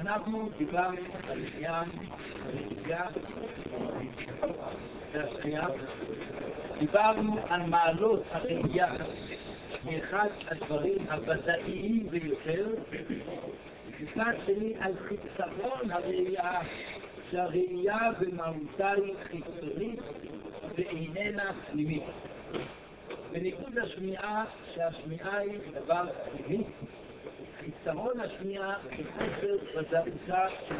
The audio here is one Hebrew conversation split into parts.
אנחנו דיברנו על עניין והשנייה, דיברנו על מעלות הראייה כאחד הדברים הוודאיים ביותר, מצד שני על חיסרון הראייה, שהראייה במהותה היא חיצונית ואיננה פנימית. בניגוד לשמיעה, שהשמיעה היא דבר פנימי, חיסרון השמיעה הוא חוסר ודאותה של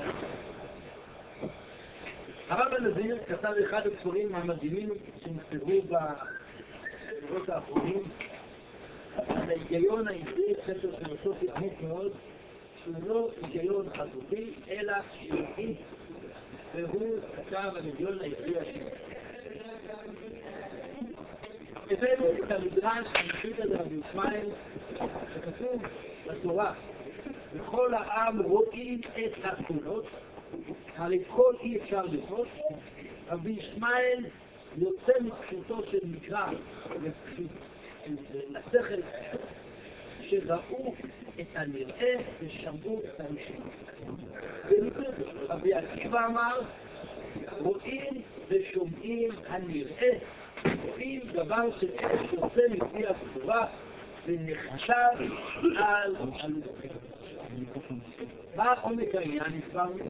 הרב הנזיר כתב אחד הספרים המדהימים שנכתבו בשבועות האחרונים על ההיגיון העברי, ספר פילוסופי עמוק מאוד, שהוא לא היגיון חזותי, אלא שיעורי, והוא כתב על ההיגיון העברי השני. הבאנו את המדרש המשפט הזה רבי ישמעאל, שכתוב בתורה, וכל העם רואים את התכונות, הרי כל אי אפשר לראות, רבי ישמעאל יוצא מפשוטו של מקרא לשכל, שראו את הנראה ושמעו את המשמעות. רבי עקיבא אמר, רואים ושומעים הנראה רואים דבר שאיך שיוצא מפי הסבורה ונחשב על. מה עומק העניין? הסברנו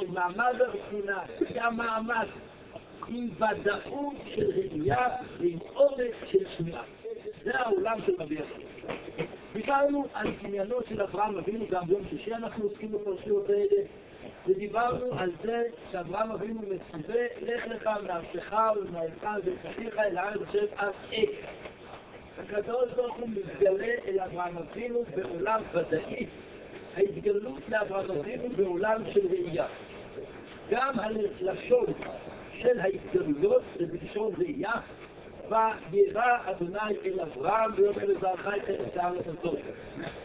שמעמד הרצינה היה מעמד עם ודאות של ראייה ועם עומק של שמיעה. זה העולם של רבי יחד. דיברנו על עניינו של אברהם אבינו, גם ביום שישי אנחנו עוסקים בפרשיות האלה, ודיברנו על זה שאברהם אבינו מצווה, לך לך מארצך ומאלך ופתיך אל הארץ אשר אף אק. הקדוש ברוך הוא מתגלה אל אברהם אבינו בעולם ודאי. ההתגלות לאברהם אבינו בעולם של ראייה. גם הלשון של ההתגלויות זה בלשון ראייה, וירא אדוני אל אברהם ויאמר לזרעך את ארץ הארץ הזאת.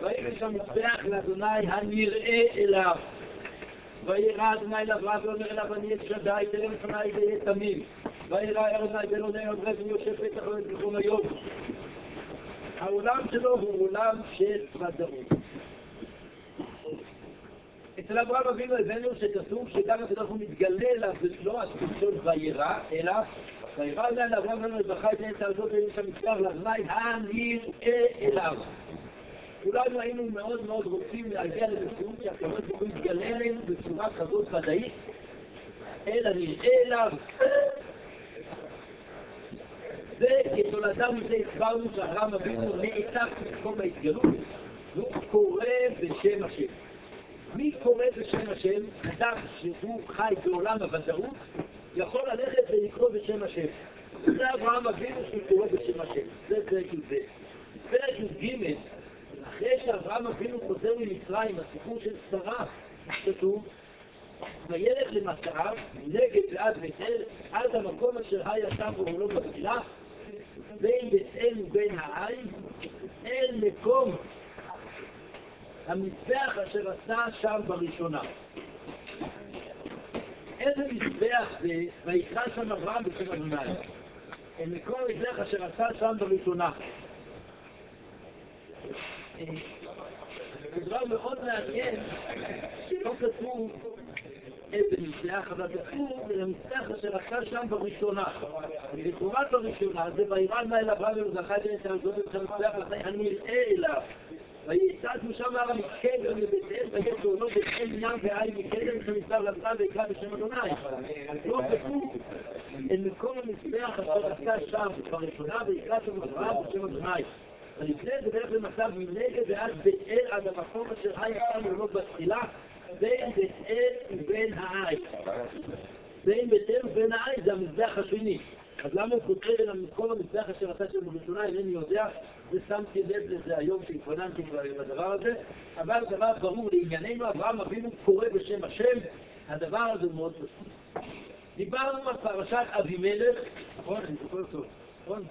וירש המזבח לאדוני הנראה אליו. וירא אדוני אברהם ואומר אליו אני את שדי תראה לפניי ואהיה תמים. וירא אדוני בלוני עוברי ויושב בית החולים בכל היום. העולם שלו הוא עולם של ודאות. אצל אברהם אבינו הבאנו שכתוב שגם הקדוש הוא מתגלה אליו לא הספציון וירא, אלא וירא אדוני לאברהם אבינו לברכה את הארץ הזאת ואיש המצטר לאדוני הנראה אליו. כולנו היינו מאוד מאוד רוצים להגיע למציאות שהקדוש ברוך הוא יתגלה אלינו בצורה כזאת ודאית, אלא נראה אליו. וכתולדה מזה הסברנו שאברהם אבינו נעתק במקום ההתגלות, והוא קורא בשם השם. מי קורא בשם השם? אדם שהוא חי בעולם הוודאות, יכול ללכת ולקרוא בשם השם. זה אברהם אבינו שהוא קורא בשם השם. זה פרק י"ב. פרק י"ג אחרי שאברהם אבינו חוזר ממצרים, הסיפור של שרה, כתוב, וילך למסעיו, נגד ועד בית אל, עד המקום אשר היה שם לא בתפילה, בין בית אל ובין העין, אל מקום המזבח אשר עשה שם בראשונה. איזה מזבח זה, ויקרא שם אברהם בשם אדוני. אל מקום המזבח אשר עשה שם בראשונה. דבר מאוד מעניין, לא כתוב איזה מזבח, אבל כתוב המזבח אשר עשה שם בראשונה. לכאורה בראשונה זה וירא נא אל אברהם ולזכה את הארזות את המזבח הנראה אליו. ויצעד משם הר המסכן ולבית אל ויש בעונו בית אל ים ועין מקדם שמסתר למדה ויקרא בשם אדוני. לא כתוב אל מקום המזבח אשר עשה שם בראשונה ויקרא שם אברהם בשם אדוני. ולפני זה בערך במצב מנגד בית אל עד המקום אשר היה שם ולא בתחילה בין בית אל ובין העין. בין בית אל ובין העין זה המזבח השני. אז למה הוא כותב אל המקום המזבח אשר עשה שם בראשונה, אינני יודע, ושמתי לב לזה היום שהתכוננתי בדבר הזה, אבל דבר ברור לענייננו, אברהם אבינו קורא בשם השם, הדבר הזה מאוד פשוט. דיברנו על פרשת אבימלך, נכון? אני זוכר טוב, נכון?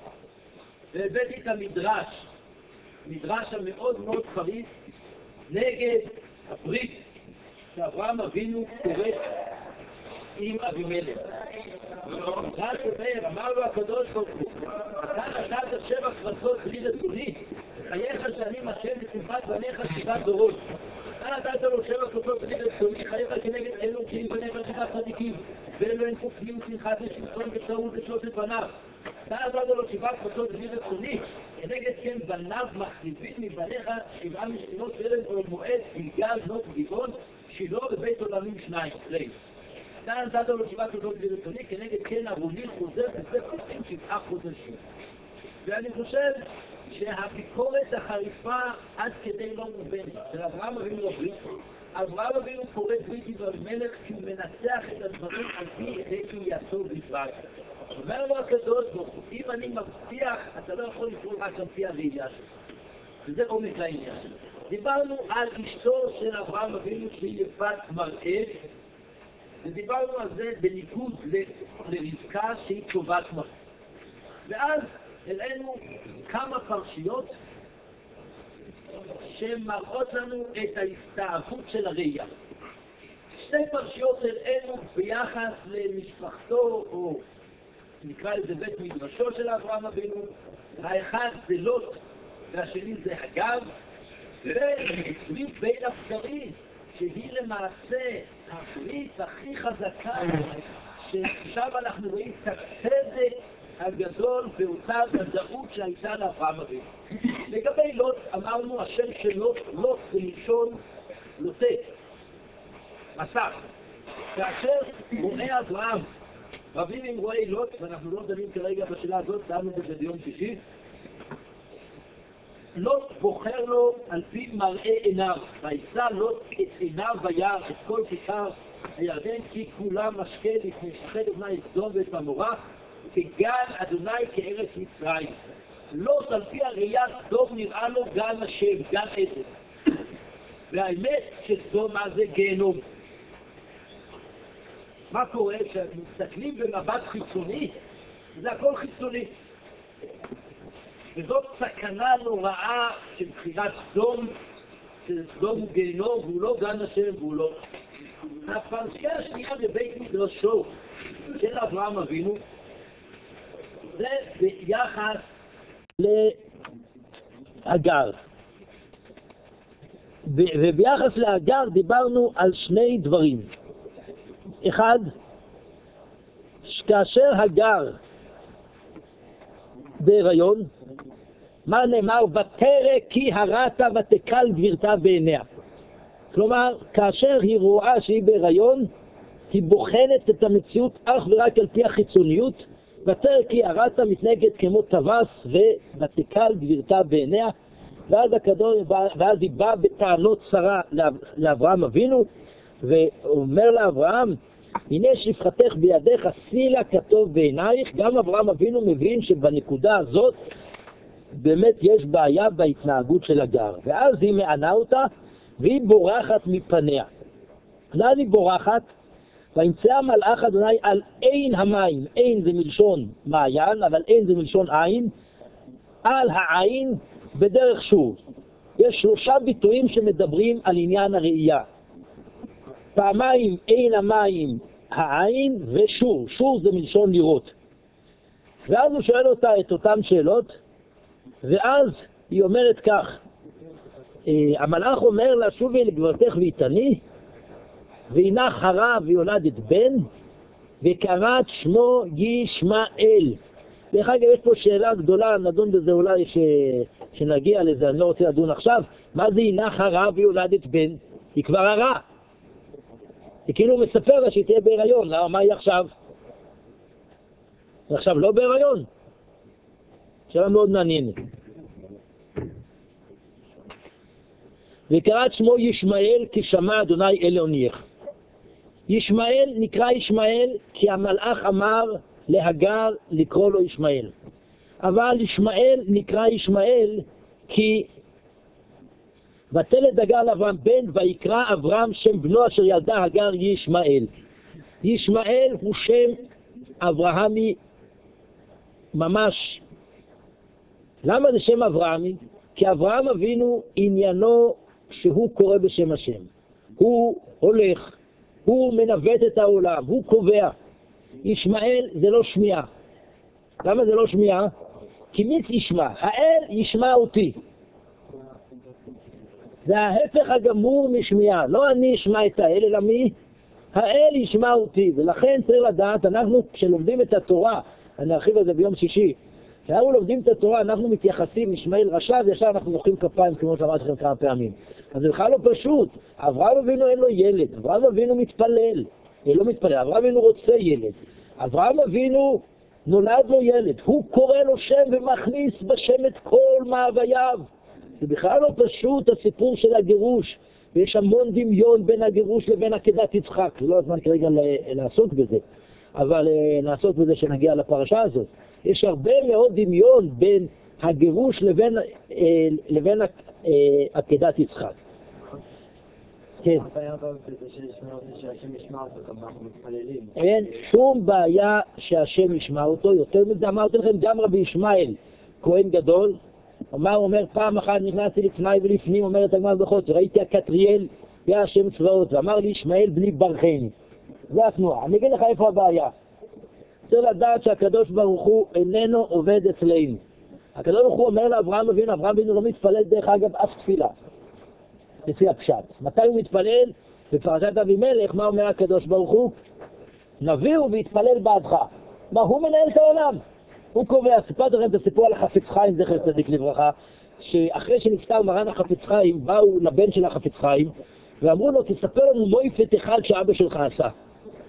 והבאתי את המדרש, מדרש המאוד מאוד חריף, נגד הברית שאברהם אבינו כורת עם אבימלך. המדרש אומר, אמר לו הקדוש ברוך הוא, אתה נתת שבע כרזות בלי רצוני, חייך שאני דורות. אתה נתת לו שבע כוסות נגד צומי חייך כנגד אלו בני בניך צדיקים, ואלו אין כופים שמחת ושלטון ושרות לשלושת בניו. אתה נתת לו שבעת כוסות נגד צומי, כנגד כן בניו מחריבים מבניך שבעה משכינות שלם או מועד, גלגל, נוף, גבעון, שילה ובית עולמים שניים. אתה נתת לו שבעת כוסות נגד צומי, כנגד כן ארוני חוזר וזה חוזרים שבעה חודשים. ואני חושב שהביקורת החריפה עד כדי לא מובנת של אברהם אבינו לברית, אברהם אבינו קורא ברית עם המלך כי הוא מנצח את הדברים על פי ידי קנייתו בלבד. אומר לו הקדוש ברוך הוא, אם אני מבטיח, אתה לא יכול לפעול רק על פי הראייה שלך. וזה עומק העניין. דיברנו על אשתו של אברהם אבינו שהיא יפת מראה, ודיברנו על זה בניגוד לרבקה שהיא טובת מראה. ואז הראינו כמה פרשיות שמראות לנו את ההסתעפות של הראייה. שתי פרשיות הראינו ביחס למשפחתו, או נקרא לזה בית מדרשו של אברהם אבינו, האחד זה לוט והשני זה הגב, וברית בין הבקרים, שהיא למעשה הברית הכי חזקה, ששם אנחנו רואים את הצדק הגדול באותה ודאות שהייתה לאברהם אבינו. לגבי לוט, אמרנו, השם של לוט, לוט זה מלשון לוטה, מסך. כאשר רואה אברהם רבים עם רואי לוט, ואנחנו לא דנים כרגע בשאלה הזאת, דנו בזה ביום שישי, לוט בוחר לו על פי מראה עיניו, וישא לוט את עיניו ביער, את כל כיכר הירדן, כי כולם משקה לפני שחד בני סדום ואת עמורה, כגן אדוני כארץ מצרים. לוט על פי הראייה סדום נראה לו גן השם, גן עדן. והאמת שסדום מה זה גיהנום. מה קורה כשמסתכלים במבט חיצוני? זה הכל חיצוני. וזאת סכנה נוראה של בחירת סדום, שסדום הוא גיהנום והוא לא גן השם והוא לא... הפרשייה השנייה בבית מדרשו של אברהם אבינו זה ביחס להגר. וביחס להגר דיברנו על שני דברים. אחד, כאשר הגר בהיריון, מה נאמר? ותרא כי הרתה ותקל גבירתה בעיניה. כלומר, כאשר היא רואה שהיא בהיריון, היא בוחנת את המציאות אך ורק על פי החיצוניות, ותרא כי הרתה מתנהגת כמו טווס ותקל גבירתה בעיניה, ואז, הקדוש, ואז היא באה בטענות צרה לאברהם אבינו, ואומר לאברהם, הנה שפחתך בידיך, סילה כטוב בעינייך. גם אברהם אבינו מבין שבנקודה הזאת באמת יש בעיה בהתנהגות של הגר. ואז היא מענה אותה, והיא בורחת מפניה. לאן היא בורחת? וימצא המלאך אדוני על עין המים, עין זה מלשון מעיין, אבל עין זה מלשון עין, על העין בדרך שור. יש שלושה ביטויים שמדברים על עניין הראייה. פעמיים עין המים העין ושור, שור זה מלשון לראות. ואז הוא שואל אותה את אותן שאלות, ואז היא אומרת כך, אה, המלאך אומר לה, שובי לגברתך ואיתני, והנה חרה ויולדת בן, וקראת שמו ישמעאל. דרך אגב, יש פה שאלה גדולה, נדון בזה אולי ש... שנגיע לזה, אני לא רוצה לדון עכשיו. מה זה הנה חרה ויולדת בן? היא כבר הרע. היא כאילו מספר לה שהיא תהיה בהיריון, למה מה היא עכשיו? היא עכשיו לא בהיריון? שאלה מאוד מעניינת. וקראת שמו ישמעאל כי שמע אדוני אל אונייך. ישמעאל נקרא ישמעאל כי המלאך אמר להגר לקרוא לו ישמעאל. אבל ישמעאל נקרא ישמעאל כי ותלד הגר לאברהם בן ויקרא אברהם שם בנו אשר ילדה הגר ישמעאל. ישמעאל הוא שם אברהמי ממש. למה זה שם אברהמי? כי אברהם אבינו עניינו שהוא קורא בשם השם. הוא הולך, הוא מנווט את העולם, הוא קובע. ישמעאל זה לא שמיעה. למה זה לא שמיעה? כי מי ישמע? האל ישמע אותי. זה ההפך הגמור משמיעה. לא אני אשמע את האל, אלא מי? האל ישמע אותי. ולכן צריך לדעת, אנחנו כשלומדים את התורה, אני ארחיב על זה ביום שישי, כשאנחנו לומדים את התורה, אנחנו מתייחסים, ישמעאל רשע, וישר אנחנו מוחאים כפיים, כמו שאמרתי לכם כמה פעמים. אז זה בכלל לא פשוט. אברהם אבינו אין לו ילד, אברהם אבינו מתפלל. אה, לא מתפלל, אברהם אבינו רוצה ילד. אברהם אבינו נולד לו ילד, הוא קורא לו שם ומכניס בשם את כל מאווייו. זה בכלל לא פשוט הסיפור של הגירוש, ויש המון דמיון בין הגירוש לבין עקדת יצחק. זה לא הזמן כרגע לעסוק בזה, אבל אה, נעסוק בזה שנגיע לפרשה הזאת. יש הרבה מאוד דמיון בין הגירוש לבין, אה, לבין אה, עקדת יצחק. כן. אין שום בעיה שהשם ישמע אותו, יותר מזה אמרתי לכם, גם רבי ישמעאל, כהן גדול, אמר, אומר, פעם אחת נכנסתי לפני ולפנים, אומרת הגמרא ברכות, ראיתי הקטריאל, יא השם צבאות, ואמר לי ישמעאל בני ברכני. זה התנועה. אני אגיד לך איפה הבעיה. צריך לדעת שהקדוש ברוך הוא איננו עובד אצלנו. הקדוש ברוך הוא אומר לאברהם אבינו, אברהם אבינו לא מתפלל דרך אגב אף תפילה, לפי הפשט. מתי הוא מתפלל? בפרשת אבימלך, מה אומר הקדוש ברוך הוא? נביאו ויתפלל בעדך. מה, הוא מנהל את העולם. הוא קובע, סיפרתי לכם את הסיפור על החפץ חיים, זכר צדיק לברכה, שאחרי שנפטר מרן החפץ חיים, באו לבן של החפץ חיים, ואמרו לו, תספר לנו מויפת אחד שאבא שלך עשה.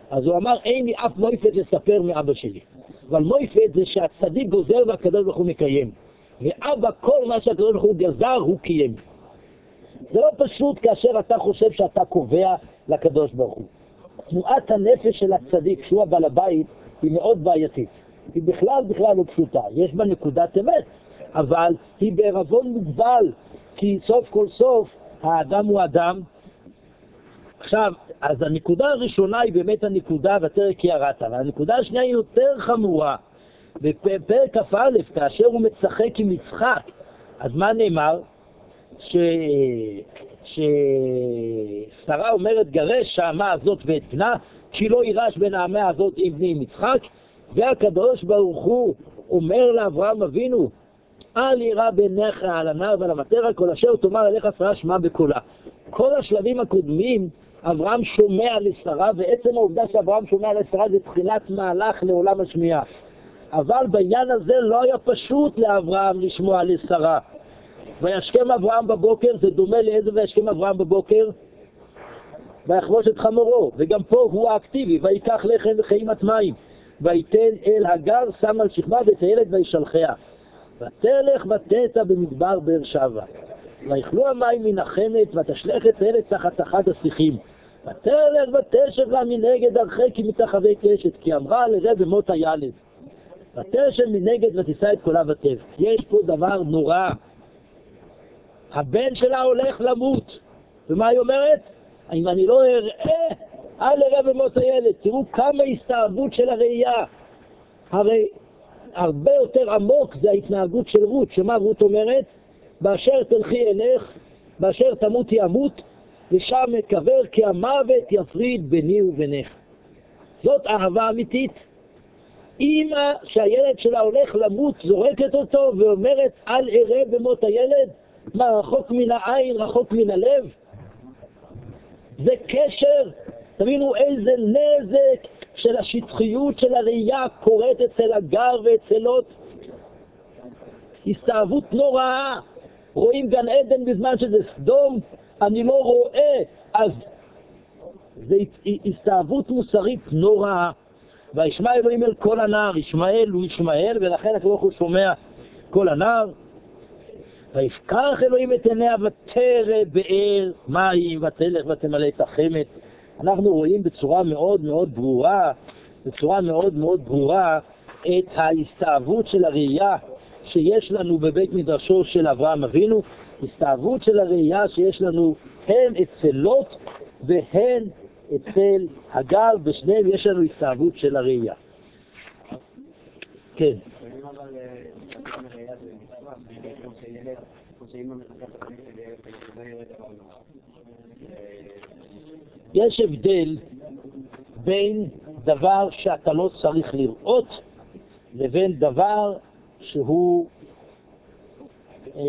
אז הוא אמר, אין לי אף מויפת לספר מאבא שלי. אבל מויפת זה שהצדיק גוזר והקדוש ברוך הוא מקיים. ואבא, כל מה שהקדוש ברוך הוא גזר, הוא קיים. זה לא פשוט כאשר אתה חושב שאתה קובע לקדוש ברוך הוא. תנועת הנפש של הצדיק, שהוא הבעל הבית, היא מאוד בעייתית. היא בכלל בכלל לא פשוטה. יש בה נקודת אמת, אבל היא בערבון מוגבל, כי סוף כל סוף האדם הוא אדם, עכשיו, אז הנקודה הראשונה היא באמת הנקודה ותרק ירדת, והנקודה השנייה היא יותר חמורה. בפרק כ"א, כאשר הוא משחק עם יצחק, אז מה נאמר? ש... ששרה אומרת גרש האמה הזאת ואת בנה, כי לא יירש בין האמה הזאת עם בני עם יצחק, והקדוש ברוך הוא אומר לאברהם אבינו, אל יירא בעיניך על הנער ועל המטרה, כל אשר תאמר אליך שרה שמע בקולה. כל השלבים הקודמים אברהם שומע לשרה, ועצם העובדה שאברהם שומע לשרה זה תחילת מהלך לעולם השמיעה. אבל בעניין הזה לא היה פשוט לאברהם לשמוע לשרה. וישכם אברהם בבוקר, זה דומה לאיזה וישכם אברהם בבוקר? ויחבוש את חמורו, וגם פה הוא האקטיבי, ויקח לחם וחיימת מים, ויתן אל הגר, שם על שכבה ואת הילד וישלחיה. ותלך ותטע במדבר באר שבע. ויכלו המים מן החמת, ותשלך את הילד תחת אחד השיחים. ותלך ותשב לה מנגד הרחק מתחבי קשת, כי אמרה לרב במות הילד. ותשב מנגד ותישא את קולה ותב. יש פה דבר נורא. הבן שלה הולך למות. ומה היא אומרת? אם אני לא אראה, אל אראה במות הילד. תראו כמה הסתעבות של הראייה. הרי הרבה יותר עמוק זה ההתנהגות של רות, שמה רות אומרת? באשר תלכי אלך, באשר תמותי אמות, ושם מקבר כי המוות יפריד ביני ובינך. זאת אהבה אמיתית. אימא שהילד שלה הולך למות זורקת אותו ואומרת אל אראה במות הילד? מה, רחוק מן העין, רחוק מן הלב? זה קשר, תבינו איזה נזק של השטחיות של הראייה קורית אצל הגר ואצל לוט. הסתאבות נוראה, רואים גן עדן בזמן שזה סדום, אני לא רואה, אז זה הסתאבות מוסרית נוראה. וישמע אלוהים אל כל הנער, ישמעאל הוא ישמעאל, ולכן הקדוש הוא שומע כל הנער. ויפקח אלוהים את עיניה ותרא באר מים, ותלך ותמלא את החמת. אנחנו רואים בצורה מאוד מאוד ברורה, בצורה מאוד מאוד ברורה, את ההסתאבות של הראייה שיש לנו בבית מדרשו של אברהם אבינו, הסתאבות של הראייה שיש לנו הן אצל לוט והן אצל הגר, בשניהם יש לנו הסתאבות של הראייה. כן. יש הבדל בין דבר שאתה לא צריך לראות לבין דבר שהוא אה,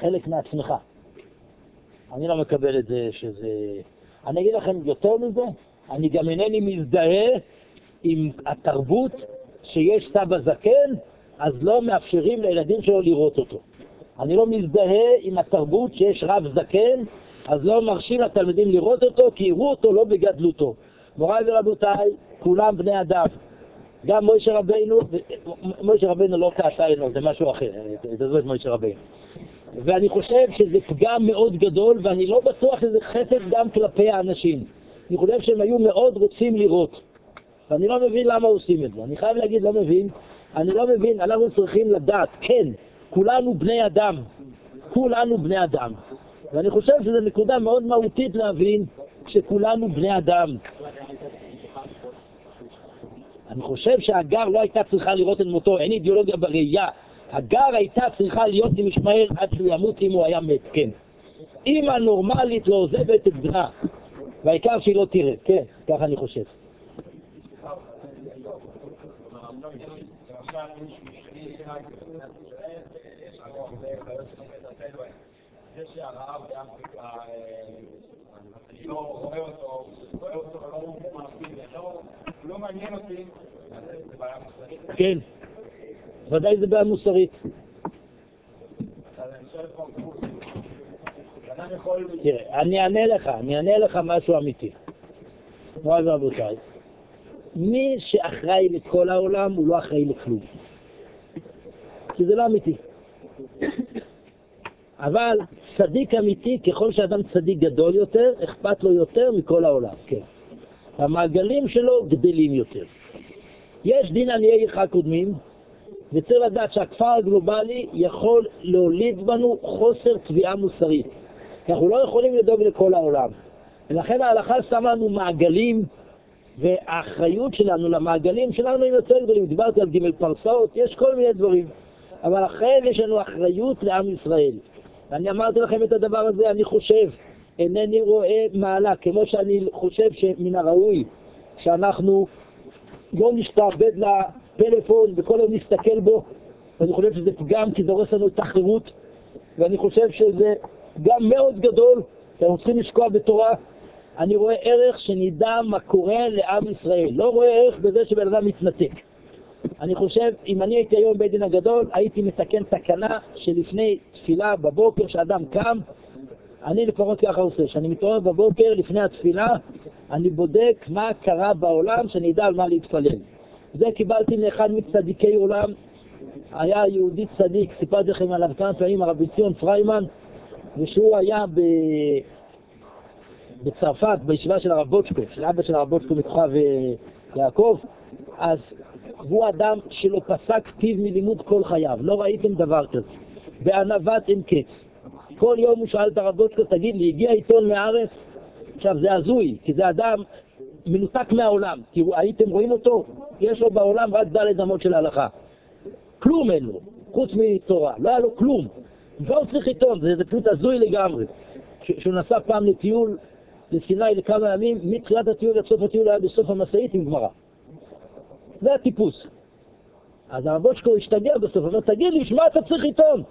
חלק מעצמך. אני לא מקבל את זה שזה... אני אגיד לכם יותר מזה, אני גם אינני מזדהה עם התרבות שיש סבא זקן, אז לא מאפשרים לילדים שלו לראות אותו. אני לא מזדהה עם התרבות שיש רב זקן, אז לא מרשים לתלמידים לראות אותו, כי יראו אותו לא בגדלותו. מוריי ורבותיי, כולם בני אדם. גם מוישה רבינו, מוישה רבינו לא כעסה עינו, זה משהו אחר, לא את מוישה רבינו. ואני חושב שזה פגם מאוד גדול, ואני לא בטוח שזה חסד גם כלפי האנשים. אני חושב שהם היו מאוד רוצים לראות. ואני לא מבין למה עושים את זה. אני חייב להגיד, לא מבין. אני לא מבין, אנחנו צריכים לדעת, כן, כולנו בני אדם. כולנו בני אדם. ואני חושב שזו נקודה מאוד מהותית להבין שכולנו בני אדם. אני חושב שהגר לא הייתה צריכה לראות את מותו, אין אידיאולוגיה בראייה. הגר הייתה צריכה להיות עם ישמעאל עד שהוא ימות אם הוא היה מת, כן. אימא נורמלית לא עוזבת את בנה, והעיקר שהיא לא תראה, כן, ככה אני חושב. זה שהרעב באפריקה, אני לא רואה אותו, רואה אותו, לא מעניין אותי, זה בעיה מוסרית. כן, ודאי זה בעיה מוסרית. תראה, אני אענה לך, אני אענה לך משהו אמיתי. מוריי ורבותיי, מי שאחראי לכל העולם הוא לא אחראי לכלום. כי זה לא אמיתי. אבל צדיק אמיתי, ככל שאדם צדיק גדול יותר, אכפת לו יותר מכל העולם, כן. המעגלים שלו גדלים יותר. יש דין עניי עירך קודמים, וצריך לדעת שהכפר הגלובלי יכול להוליד בנו חוסר תביעה מוסרית. אנחנו לא יכולים לדאוג לכל העולם. ולכן ההלכה שמה לנו מעגלים, והאחריות שלנו למעגלים שלנו היא יותר גדולים. דיברתי על ג' פרסאות, יש כל מיני דברים. אבל אחרי יש לנו אחריות לעם ישראל. ואני אמרתי לכם את הדבר הזה, אני חושב, אינני רואה מעלה, כמו שאני חושב שמן הראוי שאנחנו לא נשתעבד לפלאפון וכל היום נסתכל בו, ואני חושב שזה פגם כי זה הורס לנו את החירות, ואני חושב שזה גם מאוד גדול, שאנחנו צריכים לשקוע בתורה. אני רואה ערך שנדע מה קורה לעם ישראל, לא רואה ערך בזה שבן אדם מתנתק. אני חושב, אם אני הייתי היום בית דין הגדול, הייתי מתקן תקנה שלפני תפילה בבוקר, שאדם קם, אני לפחות ככה עושה, כשאני מתעורר בבוקר לפני התפילה, אני בודק מה קרה בעולם, שאני אדע על מה להתפלל. זה קיבלתי מאחד מצדיקי עולם, היה יהודי צדיק, סיפרתי לכם עליו כמה פעמים, הרבי ציון פריימן, ושהוא היה ב... בצרפת, בישיבה של הרב בוצ'קו, של אבא של הרב בוצ'קו מכוכב אה, יעקב, אז הוא אדם שלא פסק פיו מלימוד כל חייו, לא ראיתם דבר כזה. בענוות אין קץ. כל יום הוא שאל את הרב בוצ'קו, תגיד לי, הגיע עיתון מהארץ? עכשיו, זה הזוי, כי זה אדם מנותק מהעולם. כי הייתם רואים אותו? יש לו בעולם רק דלת אמות של ההלכה. כלום אין לו, חוץ מתורה. לא היה לו כלום. כבר הוא צריך עיתון? זה, זה פשוט הזוי לגמרי. שהוא נסע פעם לטיול לסיני לכמה ימים, מתחילת הטיול עד סוף הטיול היה בסוף המשאית עם גמרא. זה הטיפוס. אז הרב בושקו השתגע בסוף, הוא אומר, תגיד לי, שמע אתה צריך עיתון?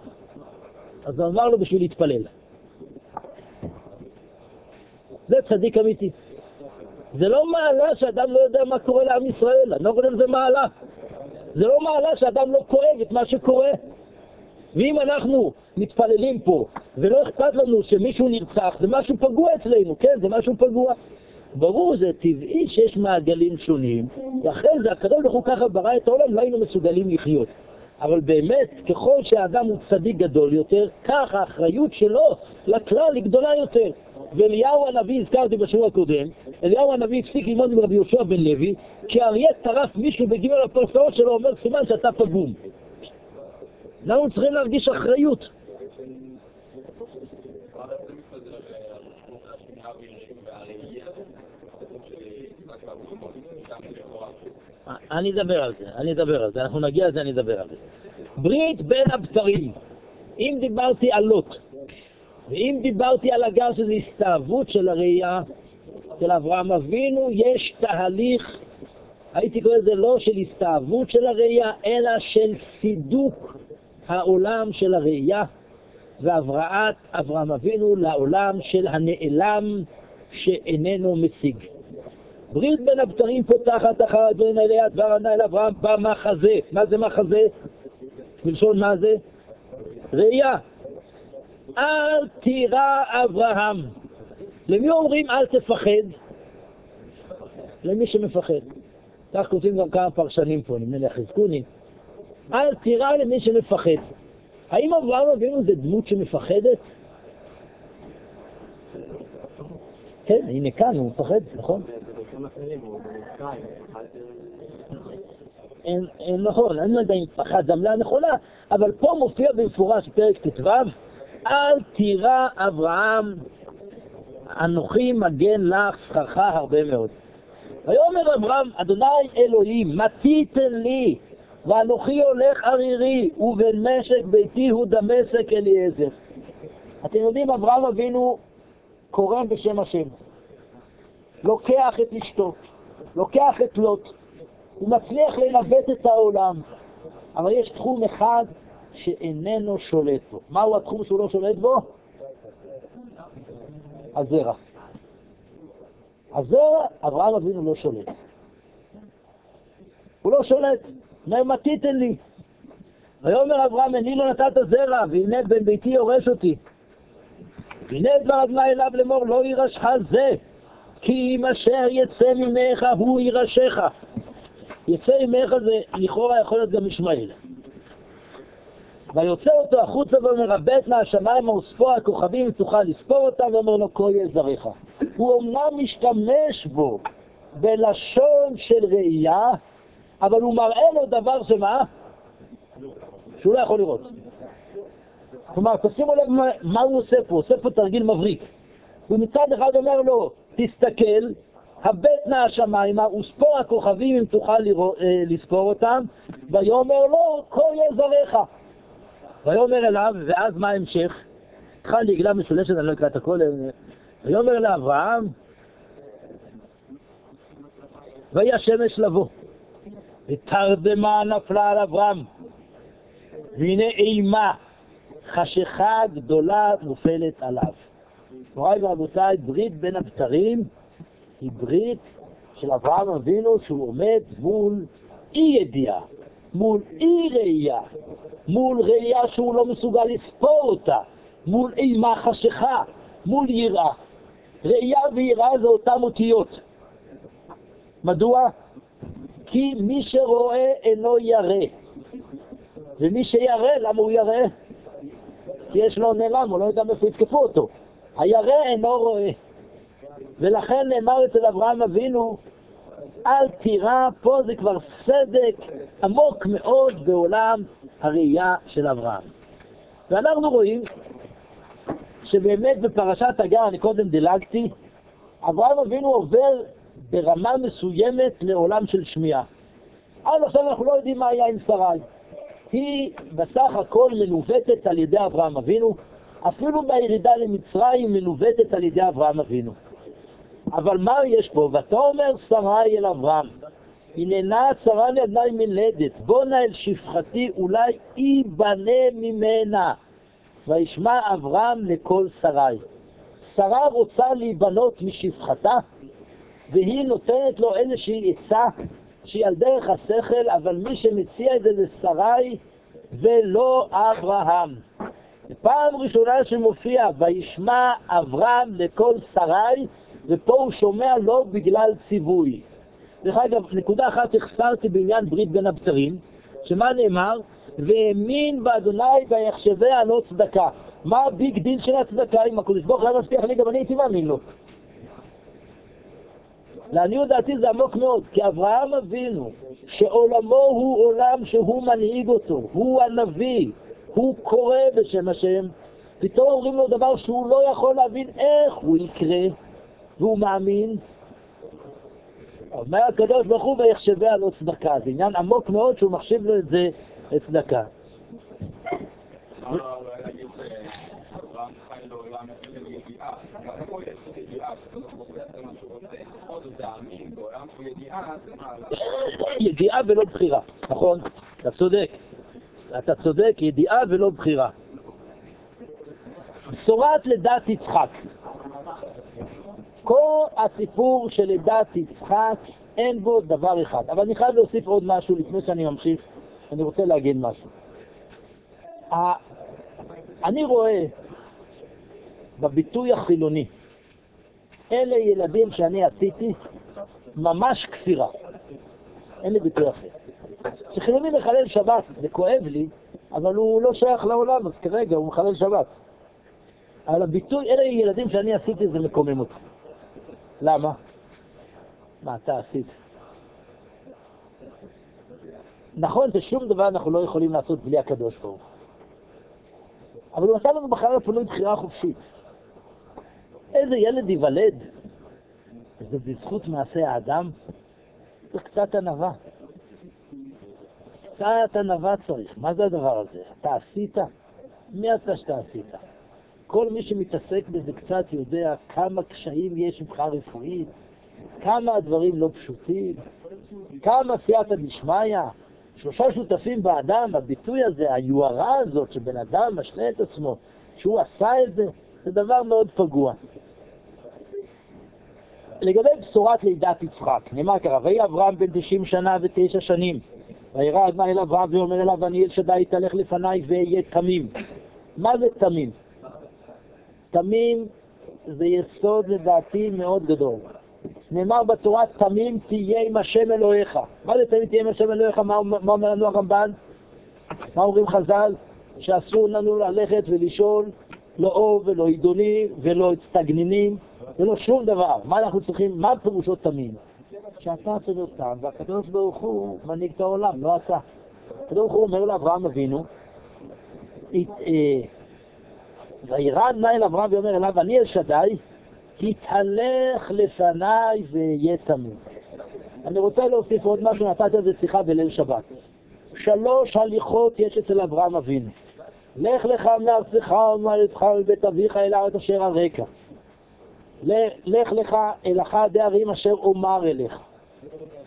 אז הוא אמר לו בשביל להתפלל. זה צדיק אמיתי. זה לא מעלה שאדם לא יודע מה קורה לעם ישראל, אני לא חושב שזה מעלה. זה לא מעלה שאדם לא כואב את מה שקורה. ואם אנחנו מתפללים פה, ולא אכפת לנו שמישהו נרצח, זה משהו פגוע אצלנו, כן, זה משהו פגוע. ברור, זה טבעי שיש מעגלים שונים, ואחרי זה הקדוש ברוך הוא ככה ברא את העולם, לא היינו מסוגלים לחיות. אבל באמת, ככל שהאדם הוא צדיק גדול יותר, כך האחריות שלו לכלל היא גדולה יותר. ואליהו הנביא, הזכרתי בשיעור הקודם, אליהו הנביא הפסיק ללמוד עם רבי יהושע בן לוי, כי אריה טרף מישהו בגימל הפרסאות שלו, אומר סימן שאתה פגום. אנחנו צריכים להרגיש אחריות. אני אדבר על זה, אני אדבר על זה, אנחנו נגיע לזה, אני אדבר על זה. ברית בין הבשרים, אם דיברתי על לוט, ואם דיברתי על הגר שזה הסתאבות של הראייה של אברהם אבינו, יש תהליך, הייתי קורא לזה לא של הסתאבות של הראייה, אלא של סידוק העולם של הראייה. והבראת אברהם אבינו לעולם של הנעלם שאיננו משיג. ברית בין הבתרים פותחת אחר הדברים האלה, הדבר ענה אל אברהם במחזה. מה זה מחזה? מלשון מה זה? ראייה. אל תירא אברהם. למי אומרים אל תפחד? למי שמפחד. כך כותבים גם כמה פרשנים פה, נדמה לי החזקוני. אל תירא למי שמפחד. האם אברהם אבינו זה דמות שמפחדת? כן, הנה כאן, הוא מפחד, נכון? אין נכון, אני לא יודע אם פחד זו המילה נכונה, אבל פה מופיע במפורש פרק ט"ו, אל תירא אברהם, אנוכי מגן לך שכרך הרבה מאוד. ויאמר אברהם, אדוני אלוהים, מה תיתן לי, ואנוכי הולך ערירי, ובן משק ביתי הוא דמשק אליעזר. אתם יודעים, אברהם אבינו קורא בשם השם. לוקח את אשתו, לוקח את לוט, הוא מצליח לנווט את העולם, אבל יש תחום אחד שאיננו שולט בו. מהו התחום שהוא לא שולט בו? הזרע. הזרע, אברהם אבינו לא שולט. הוא לא שולט. אומר, מה תיתן לי? ויאמר אברהם, אני לא נתת זרע, והנה בן ביתי יורש אותי. והנה דבר אדוני אליו לאמור, לא יירשך זה, כי אם אשר יצא ממך הוא יירשך. יצא ממך זה לכאורה יכול להיות גם ישמעאל. ויוצא אותו החוצה ומרבט מהשמיים וספור הכוכבים ותוכל לספור אותם ואומר לו כה יהיה זריך. הוא אמנם משתמש בו בלשון של ראייה, אבל הוא מראה לו דבר שמה? שהוא לא יכול לראות. כלומר, תשימו לב מה הוא עושה פה, הוא עושה פה תרגיל מבריק. הוא מצד אחד אומר לו, תסתכל, הבט נא השמיימה וספור הכוכבים אם תוכל אה, לספור אותם, ויאמר לו, כה יהיה זריך. ויאמר אליו, ואז מה ההמשך? התחל לעגלה משולשת, אני לא אקרא את הכל, אה, ויאמר לאברהם, ויהי השמש לבוא, ותרדמה נפלה על אברהם, והנה אימה, חשיכה גדולה נופלת עליו. מוריי ורבותיי, ברית בין הבתרים היא ברית של אברהם אבינו שהוא עומד מול אי ידיעה, מול אי ראייה, מול ראייה שהוא לא מסוגל לספור אותה, מול אימה חשיכה, מול יראה. ראייה ויראה זה אותן אותיות. מדוע? כי מי שרואה אינו ירא. ומי שירא, למה הוא ירא? כי יש לו נעלם, הוא לא יודע מאיפה יתקפו אותו. הירא אינו רואה. ולכן נאמר אצל אברהם אבינו, אל תירא, פה זה כבר סדק עמוק מאוד בעולם הראייה של אברהם. ואנחנו רואים שבאמת בפרשת הגר, אני קודם דילגתי, אברהם אבינו עובר ברמה מסוימת לעולם של שמיעה. עד עכשיו אנחנו לא יודעים מה היה עם שרי. היא בסך הכל מנווטת על ידי אברהם אבינו, אפילו בירידה למצרים מנווטת על ידי אברהם אבינו. אבל מה יש פה? ותאמר שרי אל אברהם, הננה צרה לידי מלדת, בואנה אל שפחתי, אולי ייבנה ממנה. וישמע אברהם לקול שרי. שרה רוצה להיבנות משפחתה, והיא נותנת לו איזושהי עצה שהיא על דרך השכל, אבל מי שמציע את זה לשרי ולא אברהם. פעם ראשונה שמופיע, וישמע אברהם לקול שרי, ופה הוא שומע לא בגלל ציווי. דרך אגב, נקודה אחת החסרתי בעניין ברית בין הבתרים, שמה נאמר? והאמין באדוני ויחשבה לו צדקה. מה ה big deal של הצדקה? אם הקדוש ברוך הוא היה מבטיח לי, גם אני הייתי מאמין לו. לעניות דעתי זה עמוק מאוד, כי אברהם אבינו, שעולמו הוא עולם שהוא מנהיג אותו, הוא הנביא, הוא קורא בשם השם, פתאום אומרים לו דבר שהוא לא יכול להבין איך הוא יקרה, והוא מאמין. אומר הקדוש ברוך הוא ויחשביה לא צדקה, זה עניין עמוק מאוד שהוא מחשיב לו את זה לצדקה. ידיעה ולא בחירה, נכון, אתה צודק. אתה צודק, ידיעה ולא בחירה. בשורת לידת יצחק. כל הסיפור של לידת יצחק, אין בו דבר אחד. אבל אני חייב להוסיף עוד משהו לפני שאני ממשיך, אני רוצה להגיד משהו. אני רואה בביטוי החילוני, אלה ילדים שאני עשיתי ממש כפירה. אין לי ביטוי אחר. כשחילוני מחלל שבת, זה כואב לי, אבל הוא לא שייך לעולם, אז כרגע הוא מחלל שבת. אבל הביטוי, אלה ילדים שאני עשיתי, זה מקומם אותי. למה? מה אתה עשית? נכון ששום דבר אנחנו לא יכולים לעשות בלי הקדוש ברוך אבל הוא עשה לנו בחר אפילו בחירה חופשית. איזה ילד ייוולד? זה בזכות מעשה האדם? זה קצת ענווה. קצת ענווה צריך. מה זה הדבר הזה? אתה עשית? מי אתה שאתה עשית? כל מי שמתעסק בזה קצת יודע כמה קשיים יש מבחינה רפואית, כמה הדברים לא פשוטים, כמה סייעתא דשמיא, שלושה שותפים באדם, הביטוי הזה, היוהרה הזאת שבן אדם משלה את עצמו, שהוא עשה את זה, זה דבר מאוד פגוע. לגבי בשורת לידת יצחק, נאמר ככה, ויהי אברהם בן תשעים שנה ותשע שנים, וירא אדוני אל אברהם ואומר אליו, אני אל שדי תלך לפניי ואהיה תמים. מה זה תמים? תמים זה יסוד לדעתי מאוד גדול. נאמר בתורה, תמים תהיה עם השם אלוהיך. מה זה תמים תהיה עם השם אלוהיך? מה, מה אומר לנו הרמב"ן? מה אומרים חז"ל? שאסור לנו ללכת ולשאול לא אור ולא עידונים ולא סטגנינים ולא שום דבר. מה אנחנו צריכים? מה פירושו תמים? שאתה צדקתם והקדוש ברוך הוא מנהיג את העולם, לא אתה. הקדוש ברוך הוא אומר לאברהם אבינו, אה, וירא אדוני אל אברהם ואומר אליו, אני אל שדי, תתהלך לפניי ואהיה תמים. אני רוצה להוסיף עוד משהו, נתתי על זה שיחה בליל שבת. שלוש הליכות יש אצל אברהם אבינו. לך לך מארצך ומארצך מבית אביך אל הארץ אשר הרקע. לך לך אל אחד הערים אשר אומר אליך.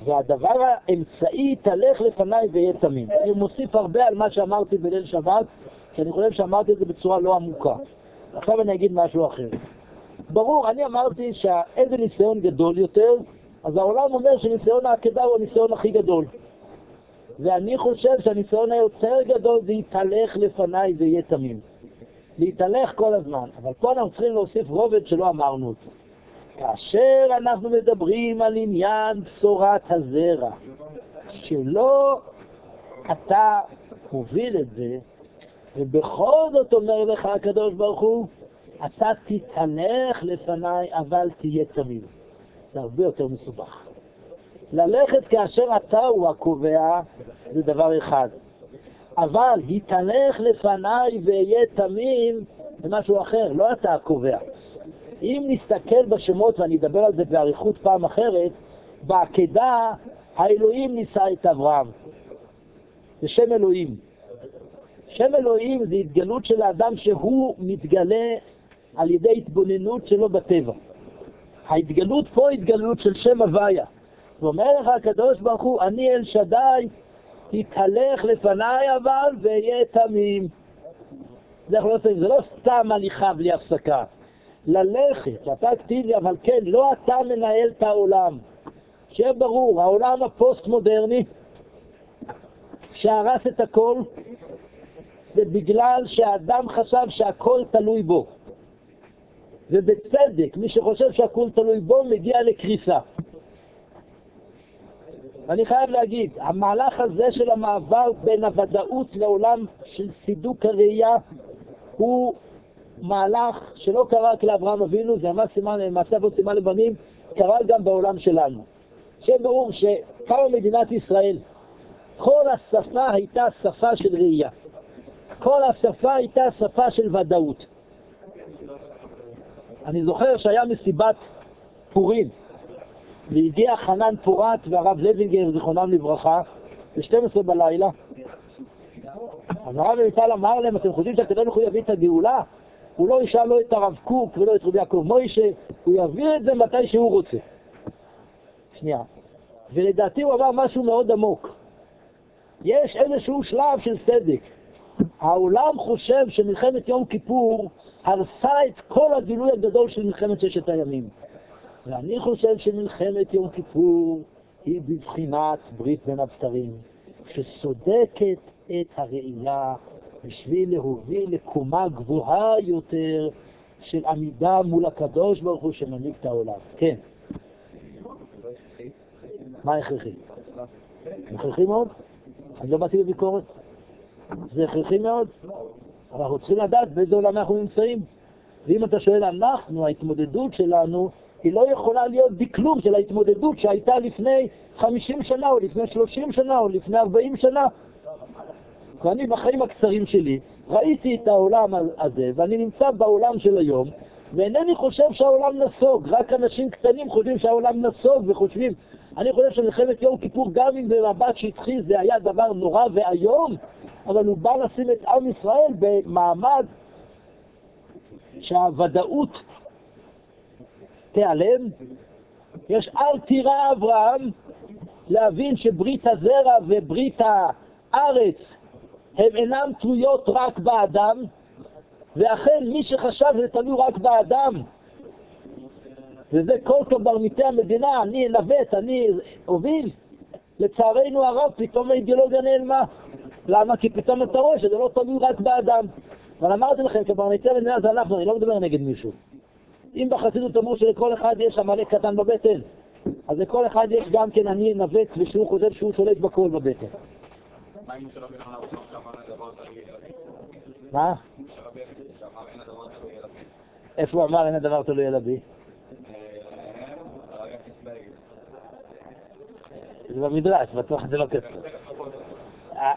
והדבר האמצעי, תלך לפניי ואהיה תמים. אני מוסיף הרבה על מה שאמרתי בליל שבת, כי אני חושב שאמרתי את זה בצורה לא עמוקה. עכשיו אני אגיד משהו אחר. ברור, אני אמרתי שאיזה ניסיון גדול יותר, אז העולם אומר שניסיון העקדה הוא הניסיון הכי גדול. ואני חושב שהניסיון היותר גדול זה יתהלך לפניי ויהיה תמים. להתהלך כל הזמן. אבל פה אנחנו צריכים להוסיף רובד שלא אמרנו אותו. כאשר אנחנו מדברים על עניין בשורת הזרע, שלא אתה מוביל את זה, ובכל זאת אומר לך הקדוש ברוך הוא, אתה תתהלך לפניי, אבל תהיה תמיד. זה הרבה יותר מסובך. ללכת כאשר אתה הוא הקובע, זה דבר אחד. אבל התהלך לפניי ואהיה תמים, זה משהו אחר, לא אתה הקובע. אם נסתכל בשמות, ואני אדבר על זה באריכות פעם אחרת, בעקדה האלוהים נישא את אברהם. זה שם אלוהים. שם אלוהים זה התגלות של האדם שהוא מתגלה על ידי התבוננות שלו בטבע. ההתגלות פה היא התגלות של שם הוויה. ואומר לך הקדוש ברוך הוא, אני אל שדי, תתהלך לפניי אבל ואהיה תמים. זה, לא, זה לא סתם הליכה בלי הפסקה. ללכת, אתה אקטיבי, אבל כן, לא אתה מנהל את העולם. שיהיה ברור, העולם הפוסט-מודרני שהרס את הכל, זה בגלל שהאדם חשב שהכל תלוי בו. ובצדק, מי שחושב שהכל תלוי בו מגיע לקריסה. ואני חייב להגיד, המהלך הזה של המעבר בין הוודאות לעולם של סידוק הראייה הוא מהלך שלא קרה רק לאברהם אבינו, זה ממש סימן, מעשה אבות סימן לבנים, קרה גם בעולם שלנו. שיהיה ברור שקמה מדינת ישראל, כל השפה הייתה שפה של ראייה. כל השפה הייתה שפה של ודאות. אני זוכר שהיה מסיבת פורים, והגיע חנן פורת והרב לוינגר, זיכרונם לברכה, ב-12 בלילה. אז הרב אביטל אמר להם, אתם חושבים שאתם לא יכולים להביא את הגאולה? הוא לא ישאל לא את הרב קוק ולא את רבי יעקב מוישה, הוא יביא את זה מתי שהוא רוצה. שנייה. ולדעתי הוא אמר משהו מאוד עמוק. יש איזשהו שלב של צדק. העולם חושב שמלחמת יום כיפור הרסה את כל הגילוי הגדול של מלחמת ששת הימים. ואני חושב שמלחמת יום כיפור היא בבחינת ברית בין הבתרים, שסודקת את הראייה בשביל להוביל לקומה גבוהה יותר של עמידה מול הקדוש ברוך הוא שמנהיג את העולם. כן. מה הכרחי? הכרחי מאוד. אני לא באתי בביקורת. זה הכרחי מאוד. אנחנו צריכים לדעת באיזה עולם אנחנו נמצאים. ואם אתה שואל אנחנו, ההתמודדות שלנו היא לא יכולה להיות בכלום של ההתמודדות שהייתה לפני 50 שנה, או לפני 30 שנה, או לפני 40 שנה. ואני בחיים הקצרים שלי ראיתי את העולם הזה, ואני נמצא בעולם של היום, ואינני חושב שהעולם נסוג, רק אנשים קטנים חושבים שהעולם נסוג וחושבים. אני חושב שמלחמת יום כיפור, גם אם במבט שטחי זה היה דבר נורא ואיום, אבל הוא בא לשים את עם ישראל במעמד שהוודאות תיעלם. יש אל תירא אברהם להבין שברית הזרע וברית הארץ הן אינן תלויות רק באדם, ואכן מי שחשב שזה תלוי רק באדם, וזה כל קברניטי המדינה, אני אנווט, אני אוביל, לצערנו הרב פתאום האידיאולוגיה נעלמה. למה? כי פתאום אתה רואה שזה לא תלוי רק באדם. אבל אמרתי לכם, קברניטי המדינה זה אנחנו, אני לא מדבר נגד מישהו. אם בחסידות אמרו שלכל אחד יש עמלק קטן בבטן, אז לכל אחד יש גם כן אני נווט ושהוא חושב שהוא שולט בכל בבטן. מה? איפה הוא אמר אין הדבר תלוי על אבי? זה במדרש, בטוח זה לא כתוב. אה,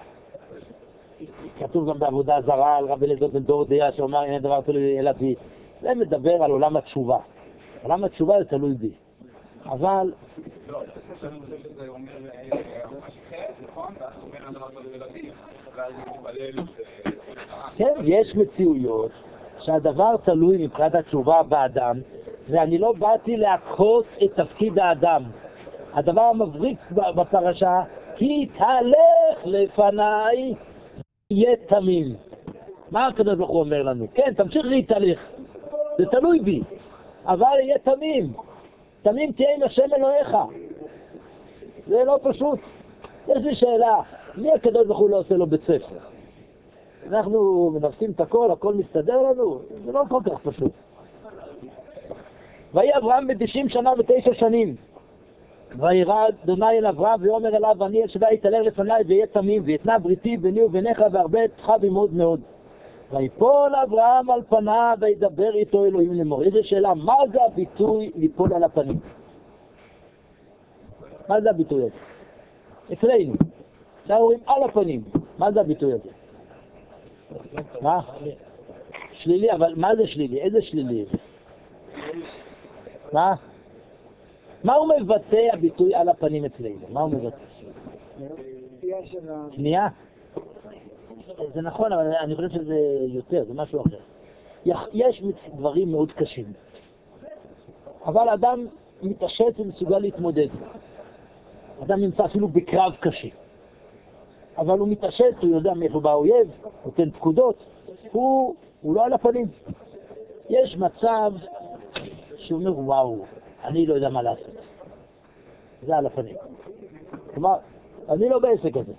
כתוב גם בעבודה זרה על רבי אלעזר בן דורדיה שאומר אין הדבר תלוי על אבי. זה מדבר על עולם התשובה. עולם התשובה זה תלוי בי. אבל... כן, יש מציאויות שהדבר תלוי מבחינת התשובה באדם, ואני לא באתי להכות את תפקיד האדם. הדבר המבריק בפרשה, כי תהלך לפניי, יהיה תמים. מה הקדוש ברוך הוא אומר לנו? כן, תמשיך להתהלך. זה תלוי בי, אבל יהיה תמים. תמים תהיה עם השם אלוהיך. זה לא פשוט. יש לי שאלה, מי הקדוש ברוך הוא לא עושה לו בית ספר? אנחנו מנפסים את הכל, הכל מסתדר לנו? זה לא כל כך פשוט. ויהי אברהם בן תשעים שנה ותשע שנים. וירא אדוני אל אברהם ויאמר אליו אני אל יתעלר לפניי ויהיה תמים ויתנה בריתי ביני וביניך והרבה אתך במאוד מאוד. ויפול אברהם על פניו וידבר איתו אלוהים לאמור. איזה שאלה, מה זה הביטוי ליפול על הפנים? מה זה הביטוי הזה? אצלנו. עכשיו אומרים על הפנים. מה זה הביטוי הזה? מה? שלילי, אבל מה זה שלילי? איזה שלילי? מה? מה הוא מבטא הביטוי על הפנים אצלנו? מה הוא מבטא? שנייה? זה נכון, אבל אני חושב שזה יותר, זה משהו אחר. יש דברים מאוד קשים, אבל אדם מתעשת ומסוגל להתמודד. אדם נמצא אפילו בקרב קשה. אבל הוא מתעשת, הוא יודע מאיפה בא האויב, נותן פקודות, הוא, הוא לא על הפנים. יש מצב שהוא אומר, וואו, אני לא יודע מה לעשות. זה על הפנים. כלומר, אני לא בעסק הזה.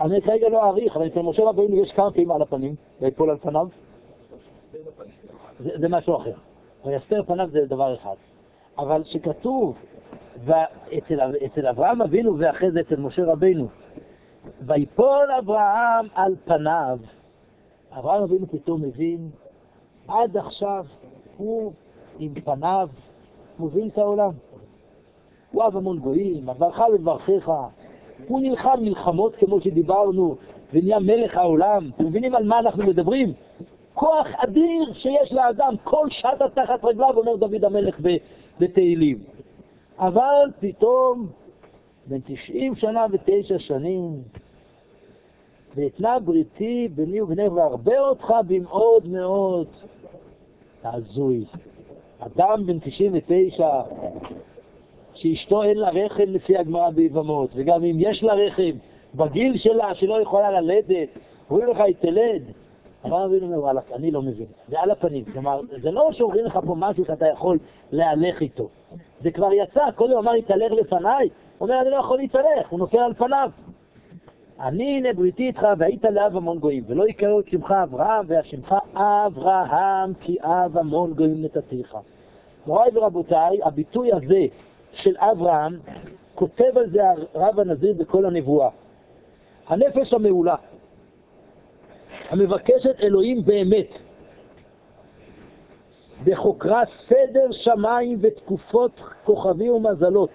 אני כרגע לא אעריך, אבל אצל משה רבינו יש כמה פעמים על הפנים, ויפול על פניו. זה, משהו אחר. ויסתר פניו זה דבר אחד. אבל שכתוב, אצל אברהם אבינו ואחרי זה אצל משה רבינו, ויפול אברהם על פניו, אברהם אבינו פתאום מבין, עד עכשיו הוא עם פניו מוביל את העולם. הוא אב המון גויים, עברך וברכך, הוא נלחם מלחמות כמו שדיברנו, ונהיה מלך העולם. אתם מבינים על מה אנחנו מדברים? כוח אדיר שיש לאדם, כל שעת תחת רגליו, אומר דוד המלך בתהילים. אבל פתאום, בן תשעים שנה ותשע שנים, ואתנה בריתי ביני ובניך וארבה אותך במאוד מאוד. הזוי. אדם בן תשעים ותשע, שאשתו אין לה רחם לפי הגמרא ביבמות, וגם אם יש לה רחם, בגיל שלה שלא יכולה ללדת, אומרים לך, תלד. אברהם אבינו אומר, וואלה, אני לא מבין. זה על הפנים. כלומר, זה לא שאומרים לך פה משהו שאתה יכול להלך איתו. זה כבר יצא, קודם אמר, יתהלך לפניי. הוא אומר, אני לא יכול להתהלך, הוא נופל על פניו. אני הנה בריתי איתך והיית לאב המון גויים, ולא יקראו את שמך אברהם והשמך אברהם כי אב המון גויים נתתיך. מוריי ורבותיי, הביטוי הזה של אברהם, כותב על זה הרב הנזיר בכל הנבואה. הנפש המעולה, המבקשת אלוהים באמת, בחוקרה סדר שמיים ותקופות כוכבים ומזלות,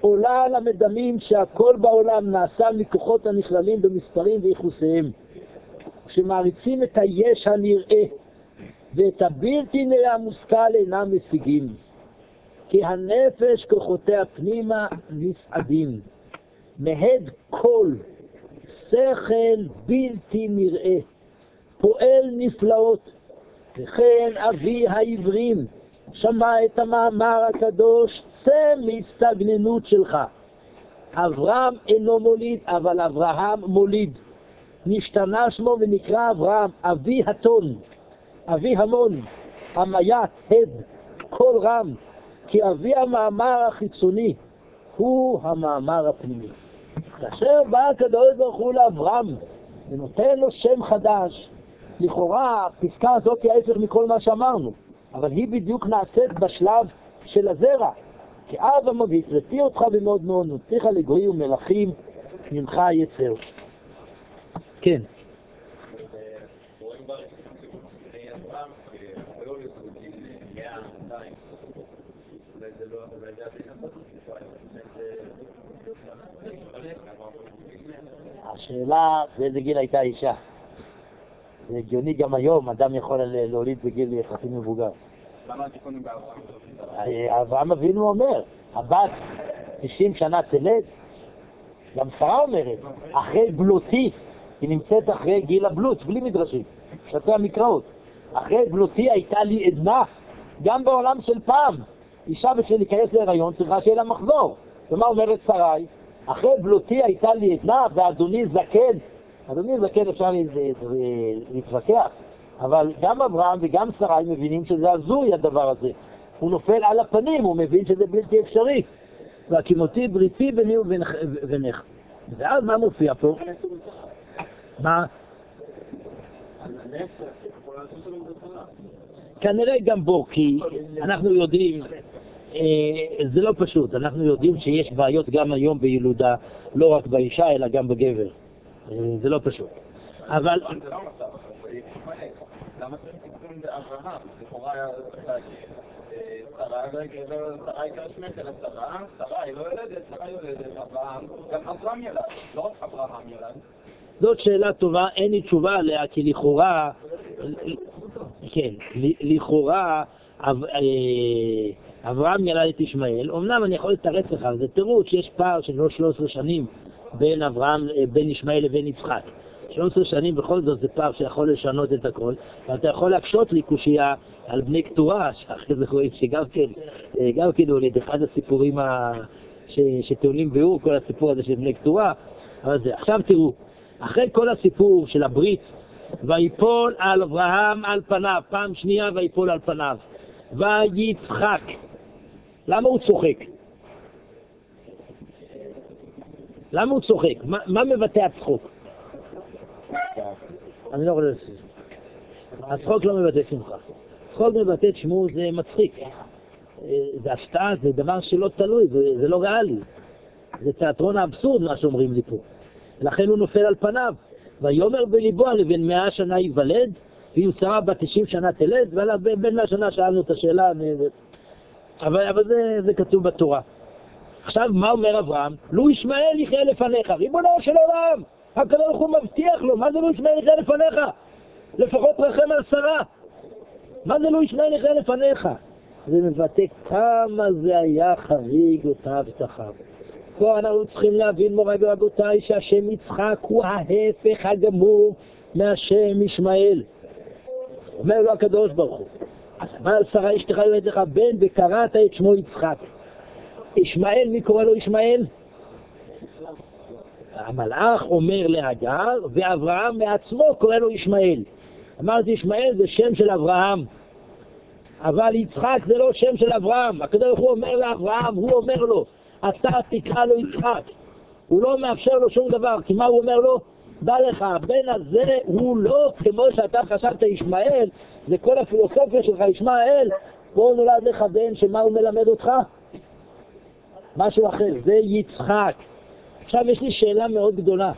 עולה על המדמים שהכל בעולם נעשה מכוחות הנכללים במספרים וייחוסיהם, שמעריצים את היש הנראה ואת הבלתי נראה המושכל אינם משיגים. כי הנפש כוחותיה פנימה נסעדים, מהד קול, שכל בלתי נראה, פועל נפלאות, וכן אבי העברים שמע את המאמר הקדוש, צא מהסתגננות שלך. אברהם אינו מוליד, אבל אברהם מוליד. נשתנה שמו ונקרא אברהם, אבי הטון, אבי המון, המית, הד, קול רם, כי אבי המאמר החיצוני הוא המאמר הפנימי. כאשר בא הקדוש ברוך הוא לאברהם ונותן לו שם חדש, לכאורה הפסקה הזאת היא ההפך מכל מה שאמרנו, אבל היא בדיוק נעשית בשלב של הזרע. כי אז המביא, רפי אותך במאוד מאוד, נוצריך לגויים ומלכים, ממך יצר. כן. השאלה באיזה גיל הייתה אישה. זה הגיוני גם היום, אדם יכול להוליד בגיל יחסי מבוגר. אברהם אבינו אומר, הבת 90 שנה תלד, גם שרה אומרת, אחרי בלותי, היא נמצאת אחרי גיל הבלוט, בלי מדרשים, שתי המקראות. אחרי בלותי הייתה לי עדנה, גם בעולם של פעם. אישה בשביל להיכנס להיריון צריכה שיהיה לה מחזור. ומה אומרת שרי? אחרי בלותי הייתה לי עדנה ואדוני זקן. אדוני זקן אפשר להתווכח, אבל גם אברהם וגם שרי מבינים שזה הזוי הדבר הזה. הוא נופל על הפנים, הוא מבין שזה בלתי אפשרי. והקימותי בריתי ביני ובינך. ואז מה מופיע פה? מה? כנראה גם בו, כי אנחנו יודעים, זה לא פשוט, אנחנו יודעים שיש בעיות גם היום בילודה, לא רק באישה אלא גם בגבר. אה, זה לא פשוט. אבל... למה צריך תיקון באברהם? לכאורה היה שרה הייתה שמתה לשרה, שרה היא לא יולדת, שרה יולדת, אברהם, גם אברהם ילד, לא רק אברהם ילד. זאת שאלה טובה, אין לי תשובה עליה, כי לכאורה, כן, לכאורה אה, אברהם ילד את ישמעאל, אמנם אני יכול לתרץ לך, זה תירוץ שיש פער של 13 שנים בין אברהם, אה, בין ישמעאל לבין יצחק. 13 שנים בכל זאת זה פער שיכול לשנות את הכל, ואתה יכול להקשות לי קושייה על בני קטורה, שאחרי זה רואים שגם כן, אה, גם כן הוא אחד הסיפורים ה... ש... שטעונים ביאור, כל הסיפור הזה של בני קטורה, אבל זה, עכשיו תראו, אחרי כל הסיפור של הברית, ויפול על אברהם על פניו, פעם שנייה ויפול על פניו, ויצחק. למה הוא צוחק? למה הוא צוחק? מה, מבטא הצחוק? אני לא רוצה... הצחוק לא מבטא שמחה. צחוק מבטא תשמעו זה מצחיק. זה הפתעה, זה דבר שלא תלוי, זה, לא ריאלי. זה תיאטרון האבסורד מה שאומרים לי פה. לכן הוא נופל על פניו. ויאמר בליבו על לבין מאה שנה ייוולד, ואם שרה בת תשעים שנה תלד, ובין מאה שנה שאלנו את השאלה, אבל, אבל זה, זה כתוב בתורה. עכשיו, מה אומר אברהם? לו ישמעאל יחיה לפניך, ריבונו של עולם! ברוך הוא מבטיח לו, מה זה לו ישמעאל יחיה לפניך? לפחות רחם על שרה. מה זה לו ישמעאל יחיה לפניך? זה מבטא כמה זה היה חריג אותה הבטחה. פה אנחנו צריכים להבין, מוריי ורבותיי, שהשם יצחק הוא ההפך הגמור מהשם ישמעאל. אומר לו הקדוש ברוך הוא, אז אמר שרה אשתך יולדת לך בן וקראת את שמו יצחק. ישמעאל, מי קורא לו ישמעאל? המלאך אומר להגר, ואברהם מעצמו קורא לו ישמעאל. אמרתי, ישמעאל זה שם של אברהם, אבל יצחק זה לא שם של אברהם. הקדוש ברוך הוא אומר לאברהם, הוא אומר לו, אתה תקרא לו יצחק. הוא לא מאפשר לו שום דבר, כי מה הוא אומר לו? דע לך, הבן הזה הוא לא כמו שאתה חשבת ישמעאל, זה כל הפילוסופיה שלך, ישמעאל, פה נולד לך בן שמה הוא מלמד אותך? משהו אחר, זה יצחק. עכשיו יש לי שאלה מאוד גדולה.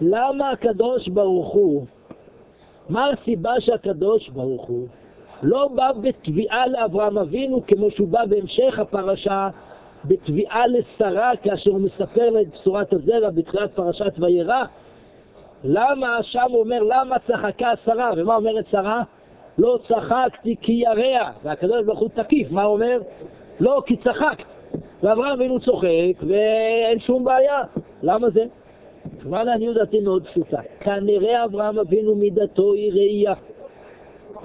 למה הקדוש ברוך הוא, מה הסיבה שהקדוש ברוך הוא לא בא בתביעה לאברהם אבינו כמו שהוא בא בהמשך הפרשה בתביעה לשרה כאשר הוא מספר לה את בשורת הזרע בתחילת פרשת וירא? למה שם הוא אומר למה צחקה שרה? ומה אומרת שרה? לא צחקתי כי ירע, והקדוש ברוך הוא תקיף, מה הוא אומר? לא כי צחקת. ואברהם אבינו צוחק ואין שום בעיה. למה זה? תשובה לעניות דעתי מאוד פשוטה. כנראה אברהם אבינו מידתו היא ראייה,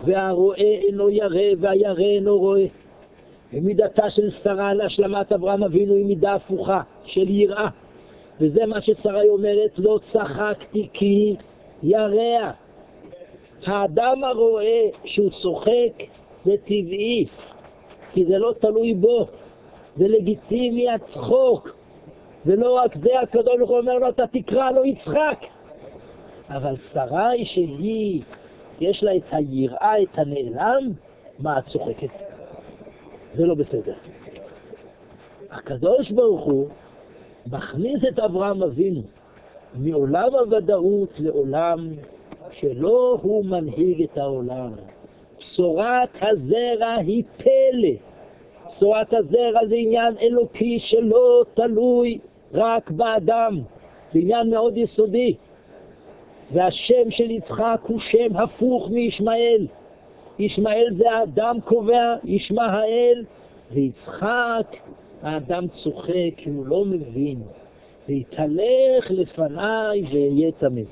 והרואה אינו ירא והירא אינו רואה. ומידתה של שרה להשלמת אברהם אבינו היא מידה הפוכה, של יראה. וזה מה ששרה אומרת, לא צחקתי כי ירע. האדם הרואה שהוא צוחק זה טבעי, כי זה לא תלוי בו, זה לגיטימי הצחוק. ולא רק זה, הקדוש ברוך הוא אומר לו, אתה תקרא לו יצחק. אבל שרה היא שהיא, יש לה את היראה, את הנעלם, מה את צוחקת? זה לא בסדר. הקדוש ברוך הוא מכניס את אברהם אבינו מעולם הוודאות לעולם שלא הוא מנהיג את העולם. בשורת הזרע היא פלא. בשורת הזרע זה עניין אלוקי שלא תלוי רק באדם. זה עניין מאוד יסודי. והשם של יצחק הוא שם הפוך מישמעאל. ישמעאל זה האדם קובע, ישמעאל, ויצחק, האדם צוחק הוא לא מבין, ויתהלך לפניי ואהיה תמיד.